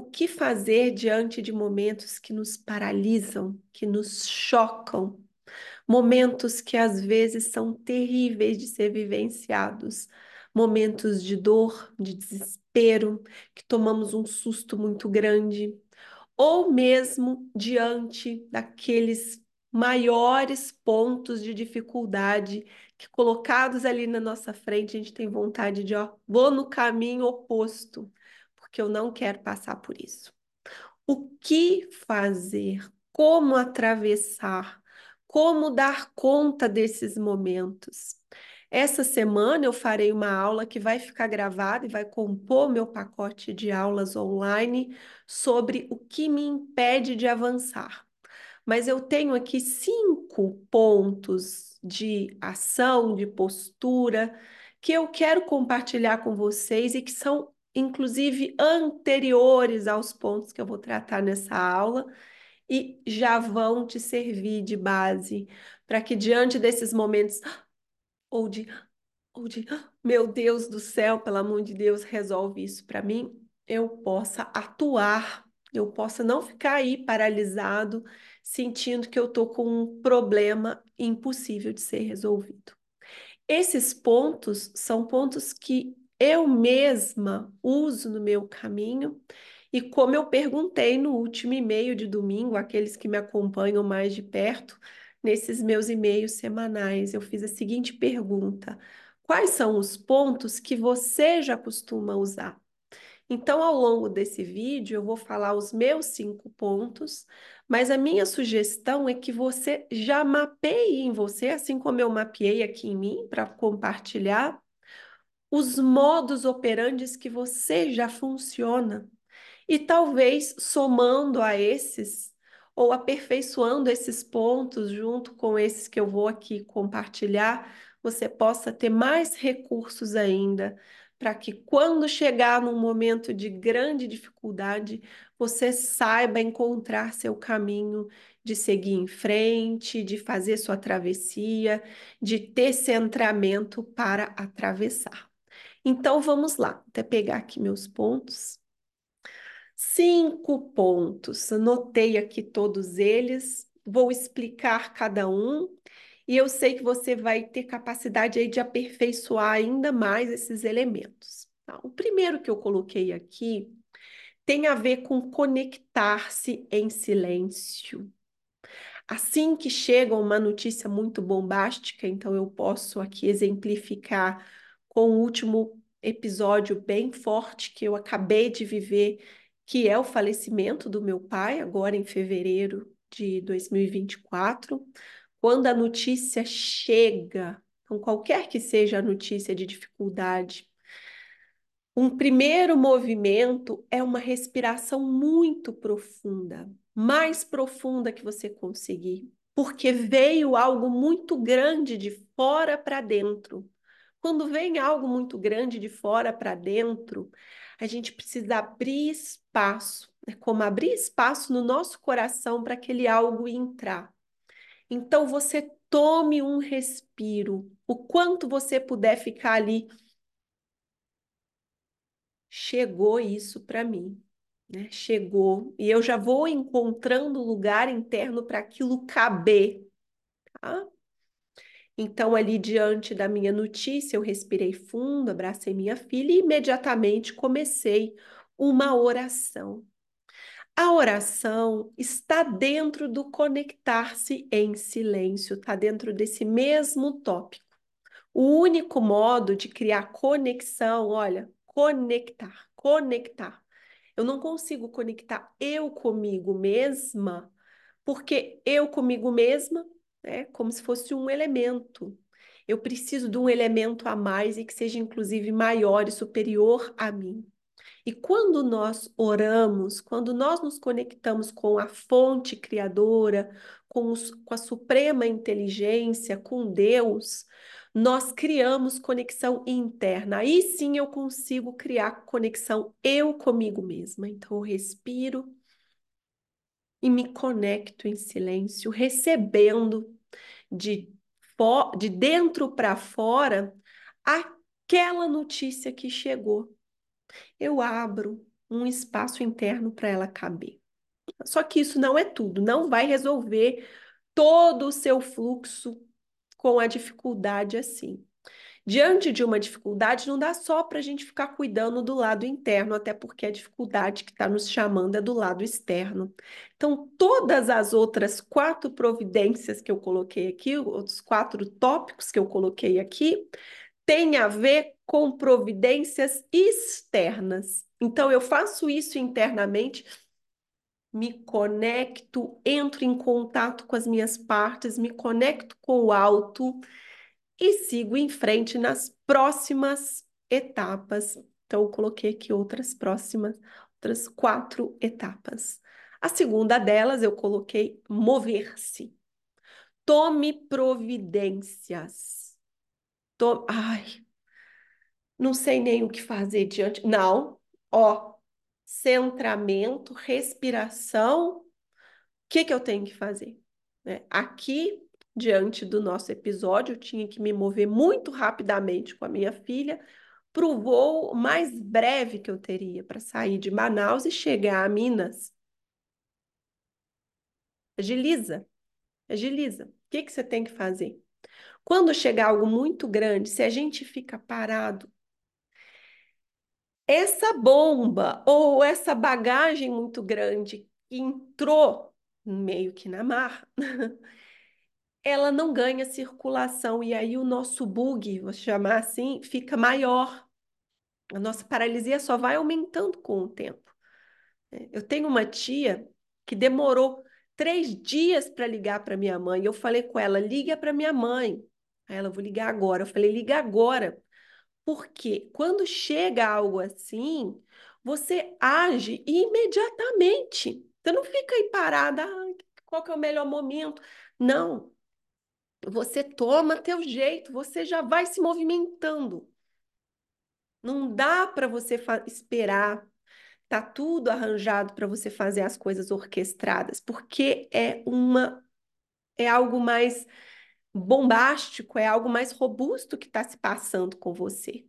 O que fazer diante de momentos que nos paralisam, que nos chocam, momentos que às vezes são terríveis de ser vivenciados, momentos de dor, de desespero, que tomamos um susto muito grande, ou mesmo diante daqueles maiores pontos de dificuldade que colocados ali na nossa frente, a gente tem vontade de, ó, vou no caminho oposto, porque eu não quero passar por isso. O que fazer? Como atravessar? Como dar conta desses momentos? Essa semana eu farei uma aula que vai ficar gravada e vai compor meu pacote de aulas online sobre o que me impede de avançar. Mas eu tenho aqui cinco pontos de ação, de postura, que eu quero compartilhar com vocês e que são, inclusive, anteriores aos pontos que eu vou tratar nessa aula e já vão te servir de base para que, diante desses momentos ou de, ou de, meu Deus do céu, pelo amor de Deus, resolve isso para mim, eu possa atuar, eu possa não ficar aí paralisado, sentindo que eu estou com um problema impossível de ser resolvido. Esses pontos são pontos que eu mesma uso no meu caminho. E como eu perguntei no último e-mail de domingo, aqueles que me acompanham mais de perto, nesses meus e-mails semanais, eu fiz a seguinte pergunta: quais são os pontos que você já costuma usar? Então, ao longo desse vídeo, eu vou falar os meus cinco pontos, mas a minha sugestão é que você já mapeie em você, assim como eu mapeei aqui em mim para compartilhar, os modos operantes que você já funciona. E talvez somando a esses, ou aperfeiçoando esses pontos junto com esses que eu vou aqui compartilhar, você possa ter mais recursos ainda para que quando chegar num momento de grande dificuldade, você saiba encontrar seu caminho de seguir em frente, de fazer sua travessia, de ter centramento para atravessar. Então vamos lá, até pegar aqui meus pontos. Cinco pontos, anotei aqui todos eles, vou explicar cada um e eu sei que você vai ter capacidade aí de aperfeiçoar ainda mais esses elementos. Tá? O primeiro que eu coloquei aqui tem a ver com conectar-se em silêncio. Assim que chega uma notícia muito bombástica, então eu posso aqui exemplificar com o último episódio bem forte que eu acabei de viver que é o falecimento do meu pai, agora em fevereiro de 2024. Quando a notícia chega, então qualquer que seja a notícia de dificuldade, um primeiro movimento é uma respiração muito profunda, mais profunda que você conseguir, porque veio algo muito grande de fora para dentro. Quando vem algo muito grande de fora para dentro, a gente precisa abrir espaço, é como abrir espaço no nosso coração para aquele algo entrar. Então você tome um respiro, o quanto você puder ficar ali. Chegou isso para mim, né? Chegou e eu já vou encontrando lugar interno para aquilo caber, tá? Então, ali diante da minha notícia, eu respirei fundo, abracei minha filha e imediatamente comecei uma oração. A oração está dentro do conectar-se em silêncio, está dentro desse mesmo tópico. O único modo de criar conexão, olha, conectar, conectar. Eu não consigo conectar eu comigo mesma, porque eu comigo mesma né? Como se fosse um elemento. Eu preciso de um elemento a mais e que seja, inclusive, maior e superior a mim. E quando nós oramos, quando nós nos conectamos com a fonte criadora, com, os, com a suprema inteligência, com Deus, nós criamos conexão interna. Aí sim eu consigo criar conexão eu comigo mesma. Então eu respiro e me conecto em silêncio, recebendo de, de dentro para fora aquela notícia que chegou. Eu abro, um espaço interno para ela caber. Só que isso não é tudo, não vai resolver todo o seu fluxo com a dificuldade assim. Diante de uma dificuldade, não dá só para a gente ficar cuidando do lado interno, até porque a dificuldade que está nos chamando é do lado externo. Então, todas as outras quatro providências que eu coloquei aqui, os quatro tópicos que eu coloquei aqui, têm a ver com providências externas. Então, eu faço isso internamente me conecto, entro em contato com as minhas partes, me conecto com o alto e sigo em frente nas próximas etapas. Então, eu coloquei aqui outras próximas, outras quatro etapas. A segunda delas eu coloquei mover-se. Tome providências. Tome... Ai, não sei nem o que fazer diante. Não, ó, centramento, respiração. O que, que eu tenho que fazer? É, aqui, diante do nosso episódio, eu tinha que me mover muito rapidamente com a minha filha para o voo mais breve que eu teria para sair de Manaus e chegar a Minas. Agiliza, agiliza. O que, que você tem que fazer? Quando chegar algo muito grande, se a gente fica parado essa bomba ou essa bagagem muito grande entrou meio que na mar, ela não ganha circulação e aí o nosso bug, vou chamar assim, fica maior. A nossa paralisia só vai aumentando com o tempo. É, eu tenho uma tia que demorou três dias para ligar para minha mãe. Eu falei com ela, liga para minha mãe. Aí ela, vou ligar agora. Eu falei, liga agora. Porque quando chega algo assim, você age imediatamente. Você não fica aí parada, ah, qual que é o melhor momento? Não. Você toma teu jeito, você já vai se movimentando. Não dá para você esperar. Tá tudo arranjado para você fazer as coisas orquestradas, porque é uma é algo mais bombástico, é algo mais robusto que está se passando com você.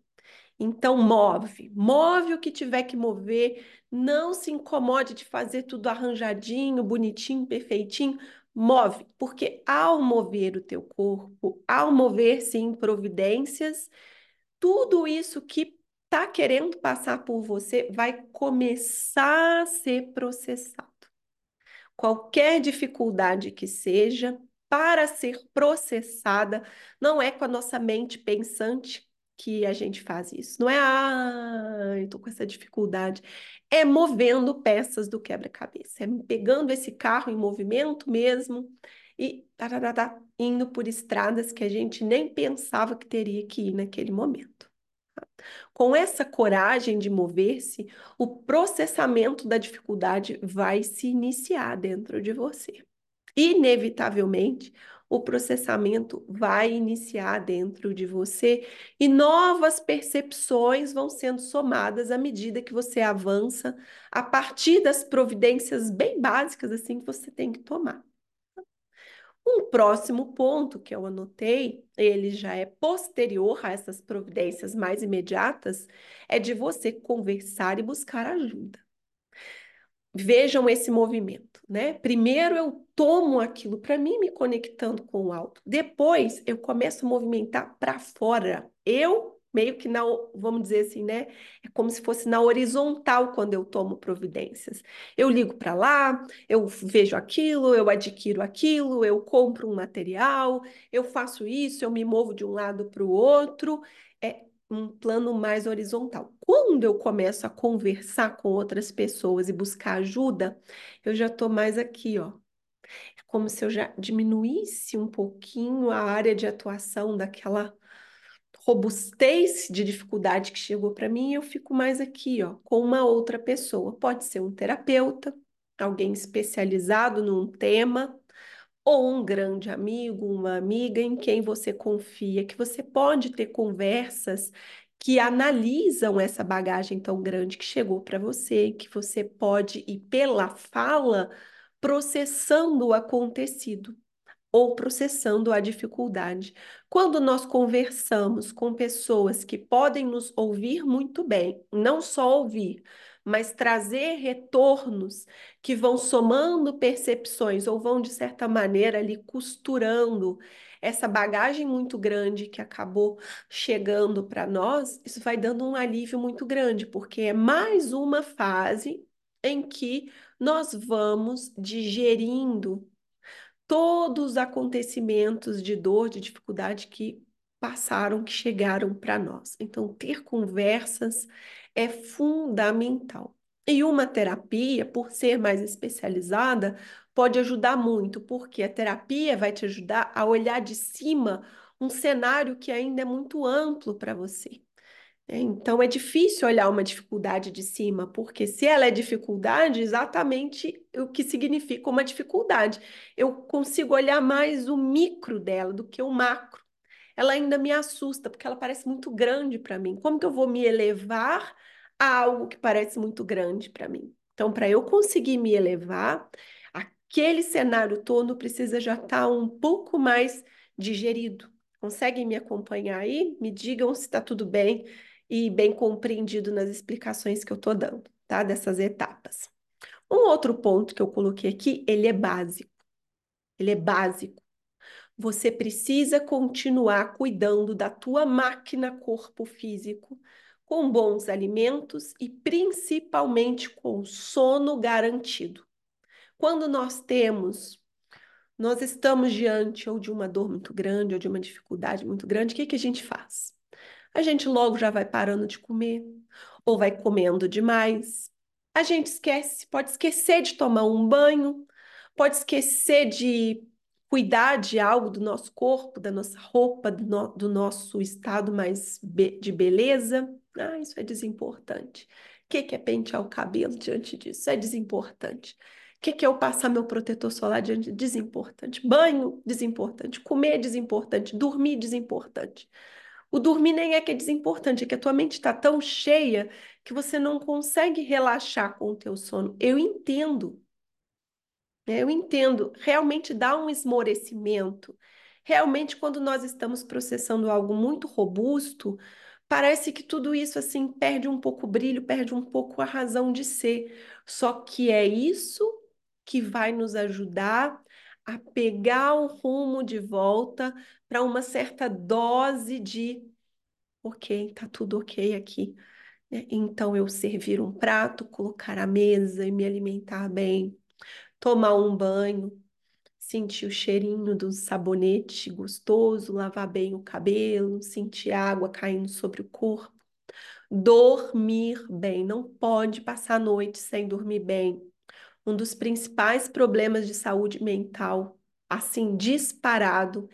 Então, move, move o que tiver que mover, não se incomode de fazer tudo arranjadinho, bonitinho, perfeitinho, move, porque ao mover o teu corpo, ao mover-se em providências, tudo isso que está querendo passar por você vai começar a ser processado. Qualquer dificuldade que seja, para ser processada, não é com a nossa mente pensante que a gente faz isso. Não é, ah, eu tô com essa dificuldade. É movendo peças do quebra-cabeça. É pegando esse carro em movimento mesmo e tá, tá, tá, tá, indo por estradas que a gente nem pensava que teria que ir naquele momento. Com essa coragem de mover-se, o processamento da dificuldade vai se iniciar dentro de você inevitavelmente, o processamento vai iniciar dentro de você e novas percepções vão sendo somadas à medida que você avança a partir das providências bem básicas assim que você tem que tomar. Um próximo ponto que eu anotei, ele já é posterior a essas providências mais imediatas, é de você conversar e buscar ajuda. Vejam esse movimento, né? Primeiro eu tomo aquilo para mim, me conectando com o alto. Depois eu começo a movimentar para fora. Eu meio que na, vamos dizer assim, né? É como se fosse na horizontal quando eu tomo providências. Eu ligo para lá, eu vejo aquilo, eu adquiro aquilo, eu compro um material, eu faço isso, eu me movo de um lado para o outro. Um plano mais horizontal. Quando eu começo a conversar com outras pessoas e buscar ajuda, eu já estou mais aqui, ó. É como se eu já diminuísse um pouquinho a área de atuação daquela robustez de dificuldade que chegou para mim, eu fico mais aqui, ó, com uma outra pessoa. Pode ser um terapeuta, alguém especializado num tema, ou um grande amigo, uma amiga em quem você confia, que você pode ter conversas que analisam essa bagagem tão grande que chegou para você, que você pode ir pela fala processando o acontecido ou processando a dificuldade. Quando nós conversamos com pessoas que podem nos ouvir muito bem, não só ouvir, mas trazer retornos que vão somando percepções ou vão, de certa maneira, ali costurando essa bagagem muito grande que acabou chegando para nós, isso vai dando um alívio muito grande, porque é mais uma fase em que nós vamos digerindo todos os acontecimentos de dor, de dificuldade que passaram, que chegaram para nós. Então, ter conversas é fundamental. E uma terapia, por ser mais especializada, pode ajudar muito, porque a terapia vai te ajudar a olhar de cima um cenário que ainda é muito amplo para você. É, então é difícil olhar uma dificuldade de cima, porque se ela é dificuldade, exatamente o que significa uma dificuldade. Eu consigo olhar mais o micro dela do que o macro. Ela ainda me assusta, porque ela parece muito grande para mim. Como que eu vou me elevar a algo que parece muito grande para mim? Então, para eu conseguir me elevar, aquele cenário todo precisa já estar tá um pouco mais digerido. Conseguem me acompanhar aí? Me digam se está tudo bem e bem compreendido nas explicações que eu estou dando, tá? Dessas etapas. Um outro ponto que eu coloquei aqui, ele é básico. Ele é básico. Você precisa continuar cuidando da tua máquina corpo físico com bons alimentos e principalmente com sono garantido. Quando nós temos, nós estamos diante ou de uma dor muito grande ou de uma dificuldade muito grande, o que, que a gente faz? a gente logo já vai parando de comer ou vai comendo demais. A gente esquece, pode esquecer de tomar um banho, pode esquecer de cuidar de algo do nosso corpo, da nossa roupa, do, no, do nosso estado mais be de beleza. Ah, isso é desimportante. O que, que é pentear o cabelo diante disso? É desimportante. O que, que é eu passar meu protetor solar diante? Desimportante. Banho, desimportante. Comer, desimportante. Dormir, desimportante. O dormir nem é que é desimportante, é que a tua mente está tão cheia que você não consegue relaxar com o teu sono. Eu entendo. Né? Eu entendo. Realmente dá um esmorecimento. Realmente, quando nós estamos processando algo muito robusto, parece que tudo isso assim perde um pouco o brilho, perde um pouco a razão de ser. Só que é isso que vai nos ajudar a pegar o rumo de volta para uma certa dose de ok, tá tudo ok aqui. Né? Então eu servir um prato, colocar à mesa e me alimentar bem, tomar um banho, sentir o cheirinho do sabonete gostoso, lavar bem o cabelo, sentir água caindo sobre o corpo. Dormir bem, não pode passar a noite sem dormir bem um dos principais problemas de saúde mental, assim, disparado,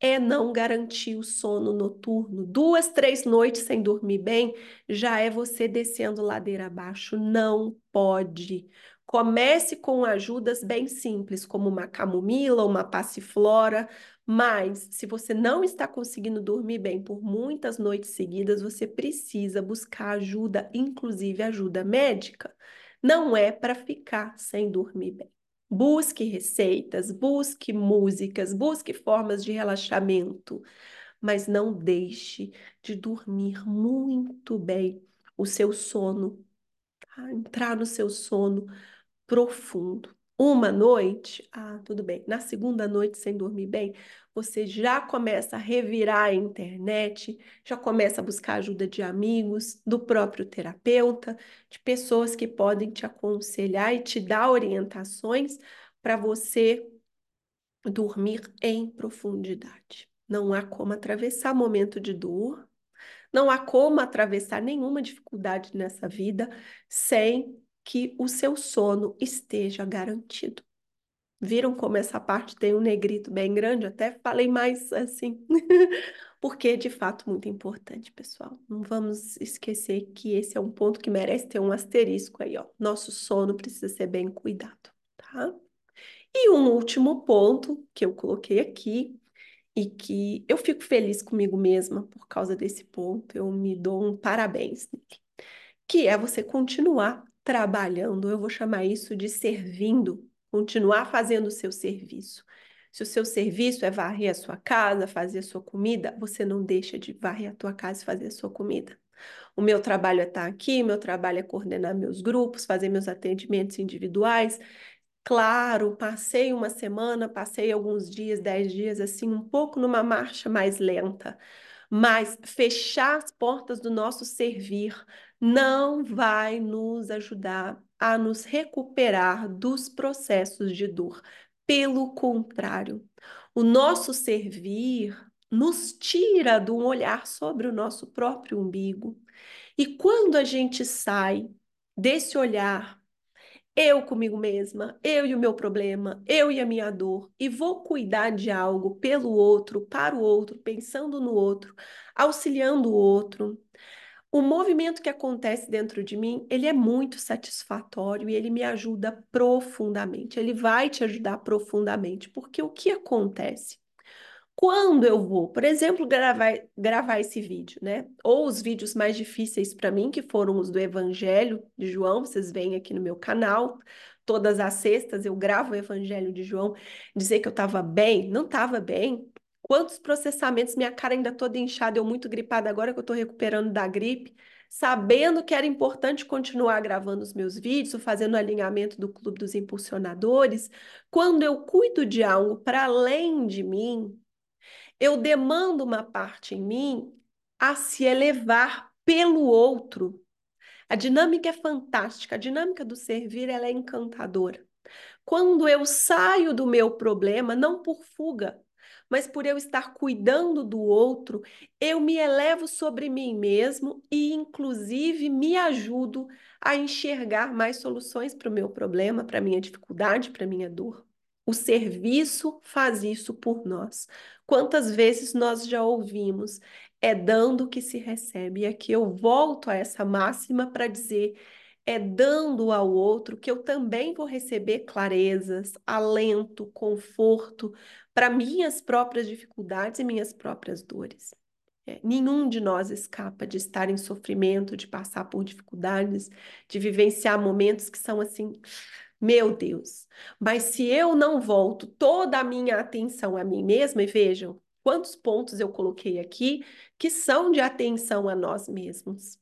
é não garantir o sono noturno. Duas, três noites sem dormir bem já é você descendo ladeira abaixo. Não pode. Comece com ajudas bem simples, como uma camomila, uma passiflora, mas se você não está conseguindo dormir bem por muitas noites seguidas, você precisa buscar ajuda, inclusive ajuda médica não é para ficar sem dormir bem. Busque receitas, busque músicas, busque formas de relaxamento, mas não deixe de dormir muito bem o seu sono, tá? entrar no seu sono profundo. Uma noite, ah, tudo bem. Na segunda noite, sem dormir bem, você já começa a revirar a internet, já começa a buscar ajuda de amigos, do próprio terapeuta, de pessoas que podem te aconselhar e te dar orientações para você dormir em profundidade. Não há como atravessar momento de dor, não há como atravessar nenhuma dificuldade nessa vida sem que o seu sono esteja garantido. Viram como essa parte tem um negrito bem grande? Até falei mais assim, porque é de fato muito importante, pessoal. Não vamos esquecer que esse é um ponto que merece ter um asterisco aí, ó. Nosso sono precisa ser bem cuidado, tá? E um último ponto que eu coloquei aqui e que eu fico feliz comigo mesma por causa desse ponto, eu me dou um parabéns que é você continuar trabalhando, eu vou chamar isso de servindo, continuar fazendo o seu serviço. Se o seu serviço é varrer a sua casa, fazer a sua comida, você não deixa de varrer a tua casa e fazer a sua comida. O meu trabalho é estar aqui, meu trabalho é coordenar meus grupos, fazer meus atendimentos individuais. Claro, passei uma semana, passei alguns dias, dez dias, assim, um pouco numa marcha mais lenta. Mas fechar as portas do nosso servir não vai nos ajudar a nos recuperar dos processos de dor. Pelo contrário, o nosso servir nos tira do olhar sobre o nosso próprio umbigo. E quando a gente sai desse olhar, eu comigo mesma, eu e o meu problema, eu e a minha dor, e vou cuidar de algo pelo outro, para o outro, pensando no outro, auxiliando o outro, o movimento que acontece dentro de mim, ele é muito satisfatório e ele me ajuda profundamente. Ele vai te ajudar profundamente, porque o que acontece? Quando eu vou, por exemplo, gravar, gravar esse vídeo, né? Ou os vídeos mais difíceis para mim, que foram os do Evangelho de João, vocês veem aqui no meu canal. Todas as sextas eu gravo o Evangelho de João. Dizer que eu estava bem, não estava bem, Quantos processamentos, minha cara ainda toda inchada, eu muito gripada agora que eu estou recuperando da gripe, sabendo que era importante continuar gravando os meus vídeos, fazendo o alinhamento do Clube dos Impulsionadores. Quando eu cuido de algo para além de mim, eu demando uma parte em mim a se elevar pelo outro. A dinâmica é fantástica, a dinâmica do servir ela é encantadora. Quando eu saio do meu problema, não por fuga, mas por eu estar cuidando do outro, eu me elevo sobre mim mesmo e, inclusive, me ajudo a enxergar mais soluções para o meu problema, para a minha dificuldade, para a minha dor. O serviço faz isso por nós. Quantas vezes nós já ouvimos, é dando que se recebe. E aqui eu volto a essa máxima para dizer é dando ao outro que eu também vou receber clarezas, alento, conforto para minhas próprias dificuldades e minhas próprias dores. É, nenhum de nós escapa de estar em sofrimento, de passar por dificuldades, de vivenciar momentos que são assim, meu Deus. Mas se eu não volto toda a minha atenção a mim mesma, e vejam quantos pontos eu coloquei aqui que são de atenção a nós mesmos.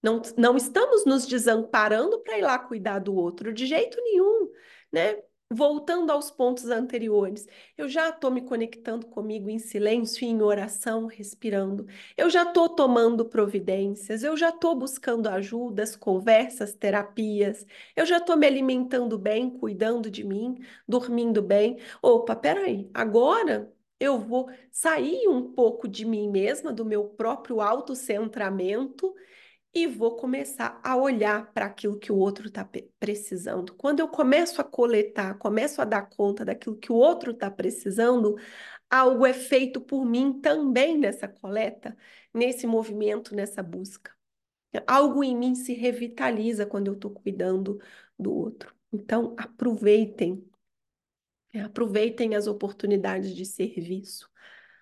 Não, não estamos nos desamparando para ir lá cuidar do outro, de jeito nenhum, né? Voltando aos pontos anteriores, eu já estou me conectando comigo em silêncio, em oração, respirando. Eu já estou tomando providências, eu já estou buscando ajudas, conversas, terapias. Eu já estou me alimentando bem, cuidando de mim, dormindo bem. Opa, peraí, agora eu vou sair um pouco de mim mesma, do meu próprio autocentramento e vou começar a olhar para aquilo que o outro está precisando. Quando eu começo a coletar, começo a dar conta daquilo que o outro está precisando, algo é feito por mim também nessa coleta, nesse movimento, nessa busca. Algo em mim se revitaliza quando eu estou cuidando do outro. Então, aproveitem, aproveitem as oportunidades de serviço.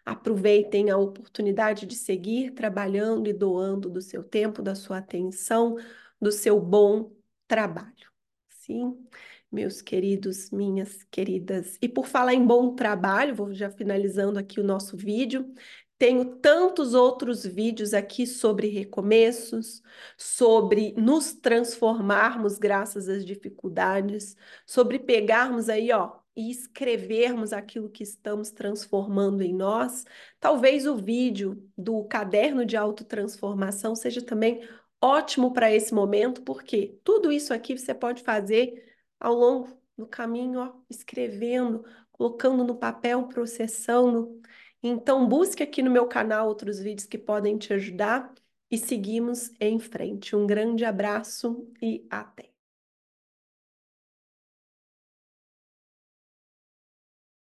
Aproveitem a oportunidade de seguir trabalhando e doando do seu tempo, da sua atenção, do seu bom trabalho. Sim, meus queridos, minhas queridas. E por falar em bom trabalho, vou já finalizando aqui o nosso vídeo. Tenho tantos outros vídeos aqui sobre recomeços, sobre nos transformarmos graças às dificuldades, sobre pegarmos aí, ó, e escrevermos aquilo que estamos transformando em nós. Talvez o vídeo do caderno de autotransformação seja também ótimo para esse momento, porque tudo isso aqui você pode fazer ao longo do caminho, ó, escrevendo, colocando no papel, processando. Então, busque aqui no meu canal outros vídeos que podem te ajudar e seguimos em frente. Um grande abraço e até!